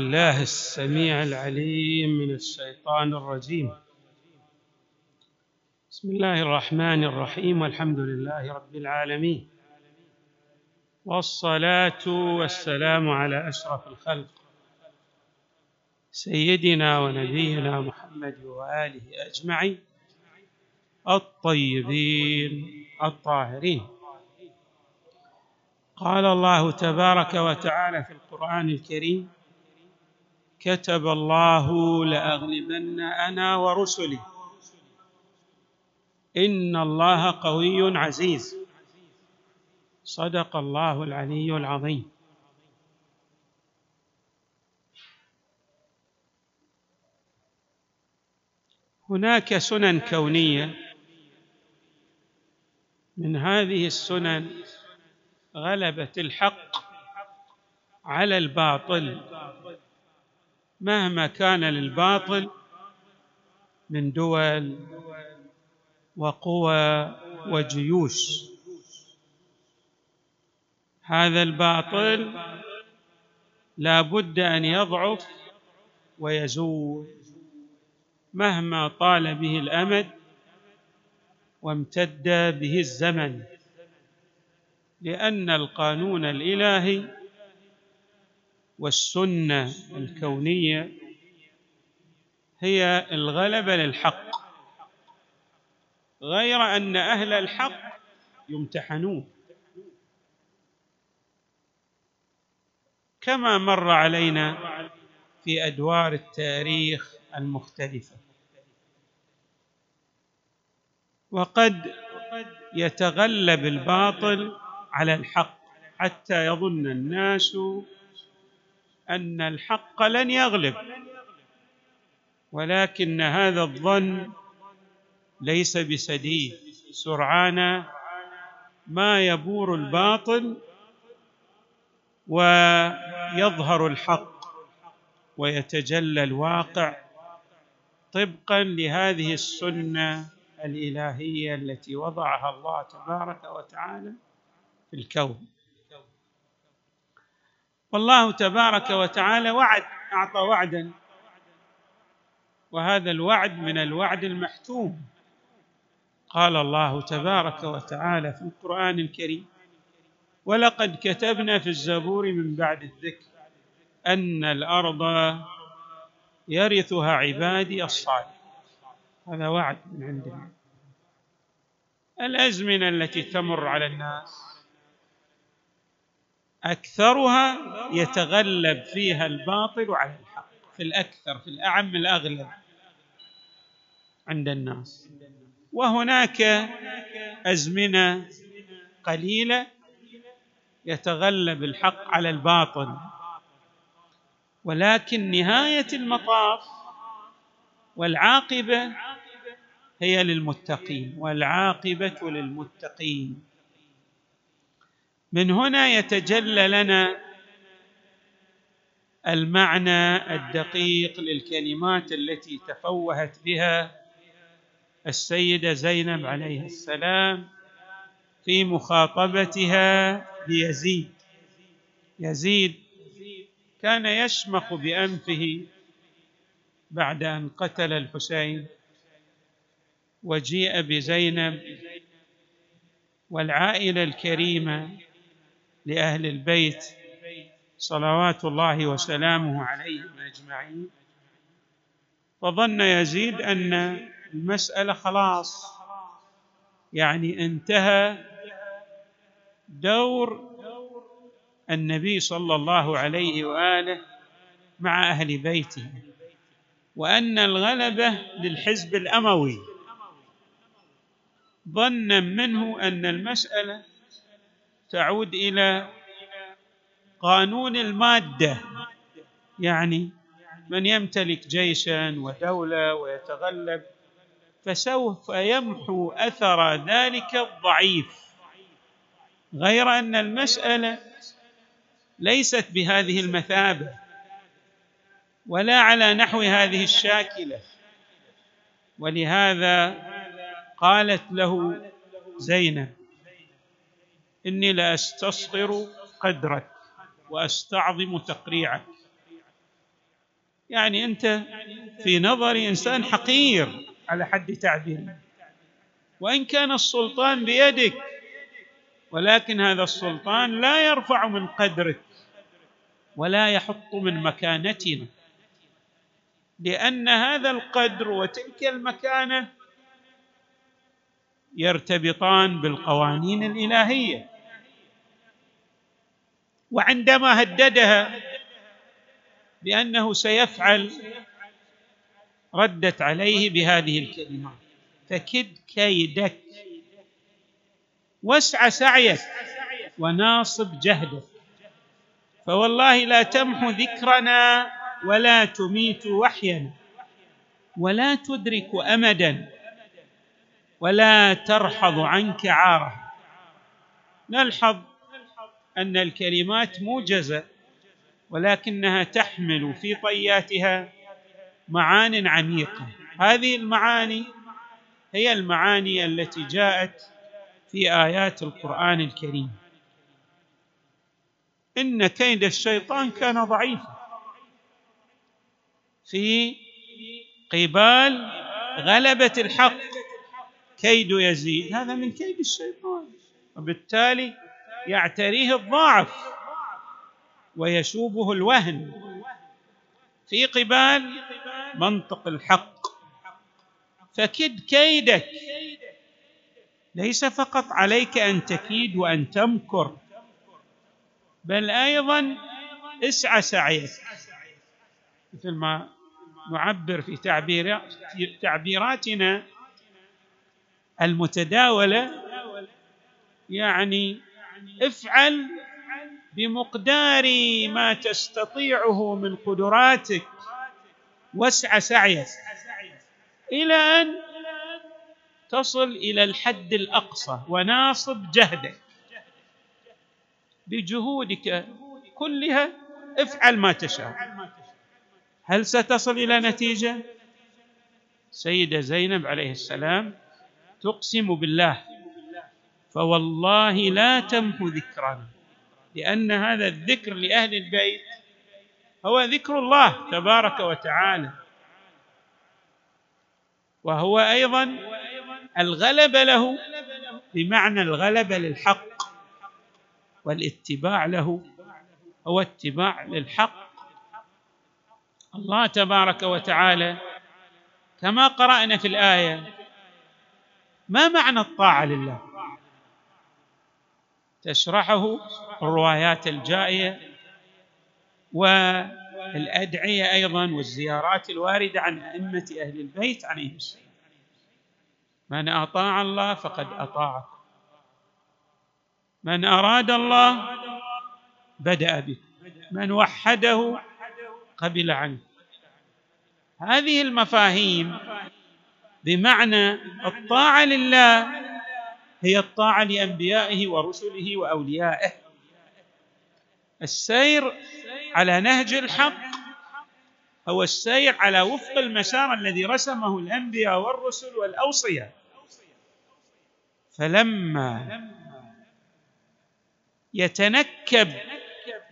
الله السميع العليم من الشيطان الرجيم. بسم الله الرحمن الرحيم والحمد لله رب العالمين. والصلاة والسلام على أشرف الخلق سيدنا ونبينا محمد وآله أجمعين الطيبين الطاهرين. قال الله تبارك وتعالى في القرآن الكريم كتب الله لأغلبن أنا ورسلي. إن الله قوي عزيز. صدق الله العلي العظيم. هناك سنن كونية. من هذه السنن غلبت الحق على الباطل. مهما كان للباطل من دول وقوى وجيوش. هذا الباطل لا بد أن يضعف ويزول. مهما طال به الأمد وامتد به الزمن. لأن القانون الإلهي والسنة الكونية هي الغلبه للحق. غير أن أهل الحق يمتحنون. كما مر علينا في أدوار التاريخ المختلفة. وقد يتغلب الباطل على الحق حتى يظن الناس أن الحق لن يغلب ولكن هذا الظن ليس بسديد. سرعان ما يبور الباطل ويظهر الحق ويتجلى الواقع طبقا لهذه السنة الإلهية التي وضعها الله تبارك وتعالى في الكون. والله تبارك وتعالى وعد أعطى وعدا. وهذا الوعد من الوعد المحتوم. قال الله تبارك وتعالى في القرآن الكريم ولقد كتبنا في الزبور من بعد الذكر أن الأرض يرثها عبادي الصالح هذا وعد من عند الله الأزمنة التي تمر على الناس أكثرها يتغلب فيها الباطل على الحق في الأكثر في الأعم الأغلب عند الناس. وهناك أزمنة قليلة يتغلب الحق على الباطل. ولكن نهاية المطاف والعاقبة هي للمتقين والعاقبة للمتقين. من هنا يتجلى لنا المعنى الدقيق للكلمات التي تفوهت بها السيدة زينب عليه السلام في مخاطبتها ليزيد يزيد كان يشمخ بأنفه بعد أن قتل الحسين وجيء بزينب والعائلة الكريمة لأهل البيت صلوات الله وسلامه عليهم أجمعين. فظن يزيد أن المسألة خلاص يعني انتهى دور النبي صلى الله عليه وآله مع أهل بيته وأن الغلبة للحزب الأموي. ظنا منه أن المسألة تعود إلى قانون المادة. يعني من يمتلك جيشا ودولة ويتغلب فسوف يمحو أثر ذلك الضعيف. غير أن المسألة ليست بهذه المثابة ولا على نحو هذه الشاكلة. ولهذا قالت له زينب إني لاستصغر قدرك وأستعظم تقريعك. يعني أنت في نظري إنسان حقير على حد تعبيري وإن كان السلطان بيدك ولكن هذا السلطان لا يرفع من قدرك ولا يحط من مكانتنا. لأن هذا القدر وتلك المكانة يرتبطان بالقوانين الإلهية. وعندما هددها بأنه سيفعل ردت عليه بهذه الكلمات فكد كيدك. واسع سعيك وناصب جهدك. فوالله لا تمحو ذكرنا ولا تميت وحينا ولا تدرك امدا. ولا ترحض عنك عارة. نلحظ أن الكلمات موجزة ولكنها تحمل في طياتها معان عميقه هذه المعاني هي المعاني التي جاءت في آيات القرآن الكريم. إن كيد الشيطان كان ضعيفا في قبال غلبة الحق كيد يزيد. هذا من كيد الشيطان وبالتالي يعتريه الضعف ويشوبه الوهن في قبال منطق الحق. فكد كيدك ليس فقط عليك أن تكيد وأن تمكر بل أيضا اسعى سعيك. مثل ما نعبر في تعبير تعبيراتنا المتداولة يعني افعل بمقدار ما تستطيعه من قدراتك. واسع سعيك. إلى أن تصل إلى الحد الأقصى وناصب جهدك. بجهودك كلها افعل ما تشاء. هل ستصل إلى نتيجة؟ سيدة زينب عليه السلام تقسم بالله. فوالله لا تمحو ذكرنا لأن هذا الذكر لأهل البيت هو ذكر الله تبارك وتعالى. وهو أيضا الغلبه له بمعنى الغلبه للحق والاتباع له هو اتباع للحق. الله تبارك وتعالى كما قرأنا في الآية ما معنى الطاعة لله؟ تشرحه الروايات الجائية والأدعية أيضا والزيارات الواردة عن أئمة أهل البيت عليهم السلام. من أطاع الله فقد اطاعك من أراد الله بدأ به. من وحده قبل عنه. هذه المفاهيم بمعنى الطاعة لله هي الطاعة لأنبيائه ورسله وأوليائه. السير على نهج الحق هو السير على وفق المسار الذي رسمه الأنبياء والرسل والأوصياء. فلما يتنكب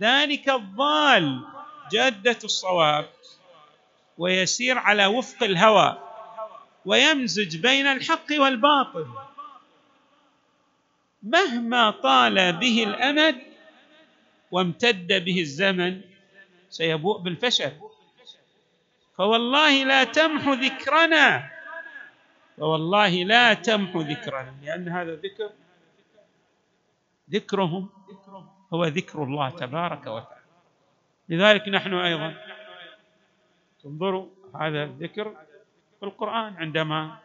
ذلك الضال جادة الصواب ويسير على وفق الهوى ويمزج بين الحق والباطل مهما طال به الأمد وامتد به الزمن سيبوء بالفشل. فوالله لا تمحو ذكرنا فوالله لا تمحو ذكرنا لأن هذا ذكر ذكرهم هو ذكر الله تبارك وتعالى. لذلك نحن أيضا تنظروا هذا الذكر في القرآن عندما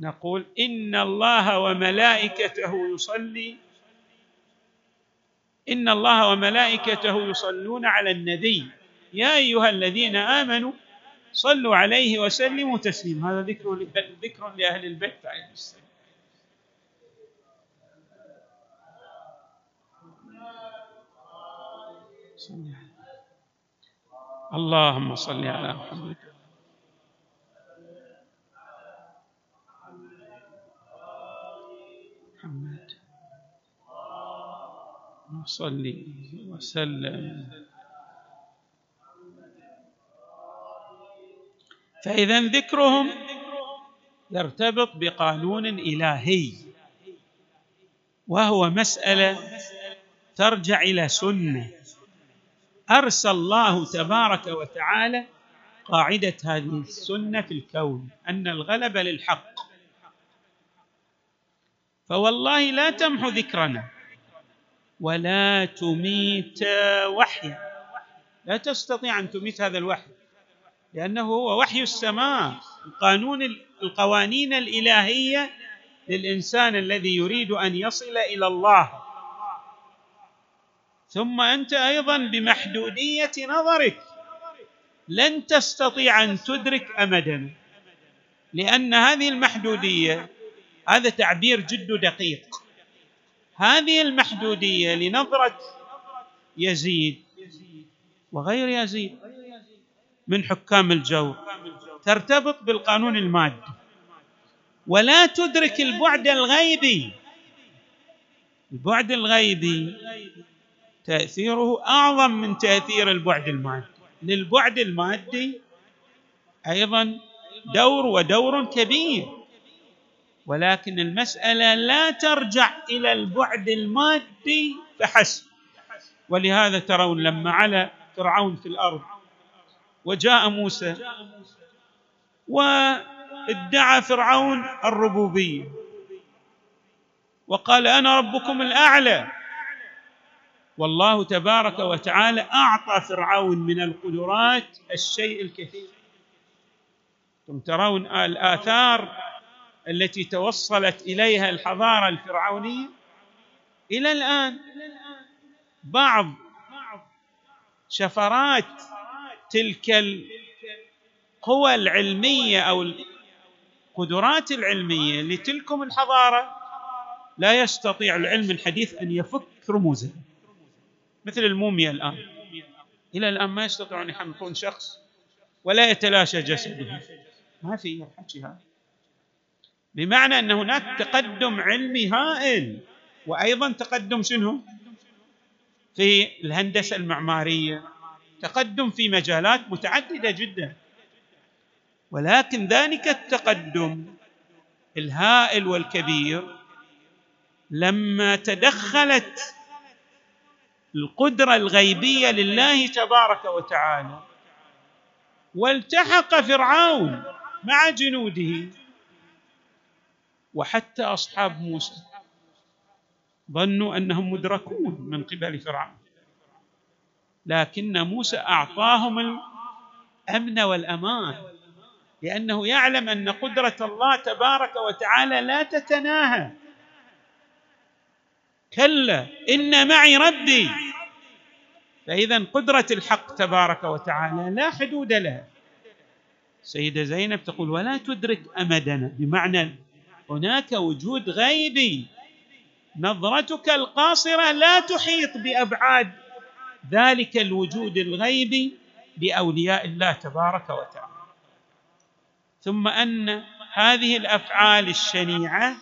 نقول إن الله وملائكته يصلي. إن الله وملائكته يصلون على النبي. يا أيها الذين آمنوا صلوا عليه وسلموا تسليما. هذا ذكر ذكر لأهل البيت عليهم السلام. اللهم صل على محمد. محمد. صلي وسلم. فإذا ذكرهم يرتبط بقانون إلهي وهو مسألة ترجع إلى سنة. أرسل الله تبارك وتعالى قاعدة هذه السنة في الكون أن الغلب للحق. فوالله لا تمحو ذكرنا ولا تميت وحيا. لا تستطيع أن تميت هذا الوحي لأنه هو وحي السماء القانون القوانين الإلهية للإنسان الذي يريد أن يصل إلى الله. ثم أنت أيضا بمحدودية نظرك لن تستطيع أن تدرك امدنا لأن هذه المحدودية هذا تعبير جد دقيق. هذه المحدودية لنظرة يزيد وغير يزيد من حكام الجو ترتبط بالقانون المادي ولا تدرك البعد الغيبي. البعد الغيبي تأثيره أعظم من تأثير البعد المادي للبعد المادي أيضا دور ودور كبير. ولكن المسألة لا ترجع إلى البعد المادي فحسب. ولهذا ترون لما علا فرعون في الأرض وجاء موسى وادعى فرعون الربوبية وقال أنا ربكم الأعلى. والله تبارك وتعالى أعطى فرعون من القدرات الشيء الكثير. ثم ترون الآثار التي توصلت إليها الحضارة الفرعونية إلى الآن بعض شفرات تلك القوى العلمية أو القدرات العلمية لتلكم الحضارة لا يستطيع العلم الحديث أن يفك رموزها مثل الموميا الآن. إلى الآن ما يستطيعون يحنطون شخص ولا يتلاشى جسده. ما في الحكي هذا بمعنى أن هناك تقدم علمي هائل وأيضا تقدم شنو؟ في الهندسة المعمارية تقدم في مجالات متعددة جدا. ولكن ذلك التقدم الهائل والكبير لما تدخلت القدرة الغيبية لله تبارك وتعالى والتحق فرعون مع جنوده. وحتى أصحاب موسى ظنوا أنهم مدركون من قبل فرعون. لكن موسى أعطاهم الأمن والأمان لأنه يعلم أن قدرة الله تبارك وتعالى لا تتناهى. كلا إن معي ربي. فإذا قدرة الحق تبارك وتعالى لا حدود لها. سيدة زينب تقول ولا تدرك أمدنا. بمعنى هناك وجود غيبي. نظرتك القاصرة لا تحيط بأبعاد ذلك الوجود الغيبي بأولياء الله تبارك وتعالى. ثم أن هذه الأفعال الشنيعة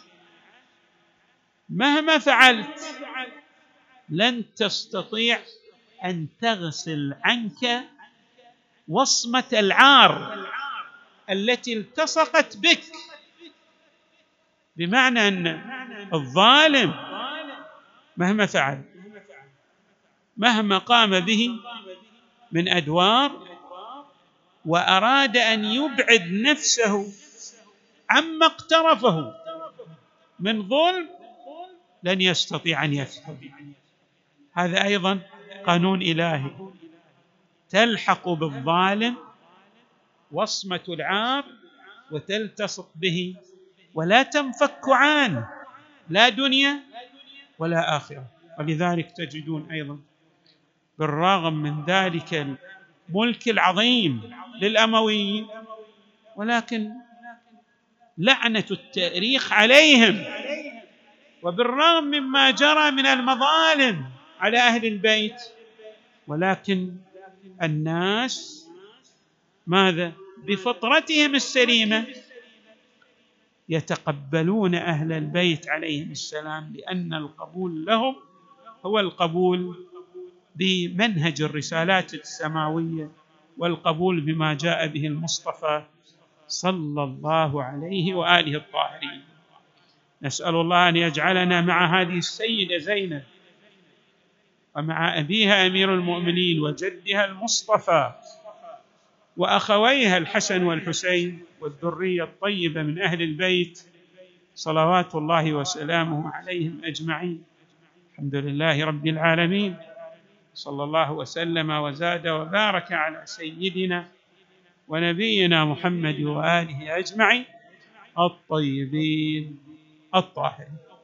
مهما فعلت لن تستطيع أن تغسل عنك وصمة العار التي التصقت بك. بمعنى أن الظالم مهما فعل مهما قام به من أدوار وأراد أن يبعد نفسه عما اقترفه من ظلم لن يستطيع أن يفعل هذا أيضا قانون إلهي. تلحق بالظالم وصمة العار وتلتصق به ولا تنفك عنه لا دنيا ولا آخرة. ولذلك تجدون أيضا بالرغم من ذلك الملك العظيم للأمويين ولكن لعنة التأريخ عليهم. وبالرغم مما جرى من المظالم على أهل البيت ولكن الناس ماذا؟ بفطرتهم السليمة يتقبلون أهل البيت عليهم السلام لأن القبول لهم هو القبول بمنهج الرسالات السماوية والقبول بما جاء به المصطفى صلى الله عليه وآله الطاهرين. نسأل الله أن يجعلنا مع هذه السيدة زينب ومع أبيها أمير المؤمنين وجدها المصطفى وأخويها الحسن والحسين والذرية الطيبة من أهل البيت صلوات الله وسلامه عليهم أجمعين. الحمد لله رب العالمين. صلى الله وسلم وزاد وبارك على سيدنا ونبينا محمد وآله أجمعين. الطيبين الطاهرين.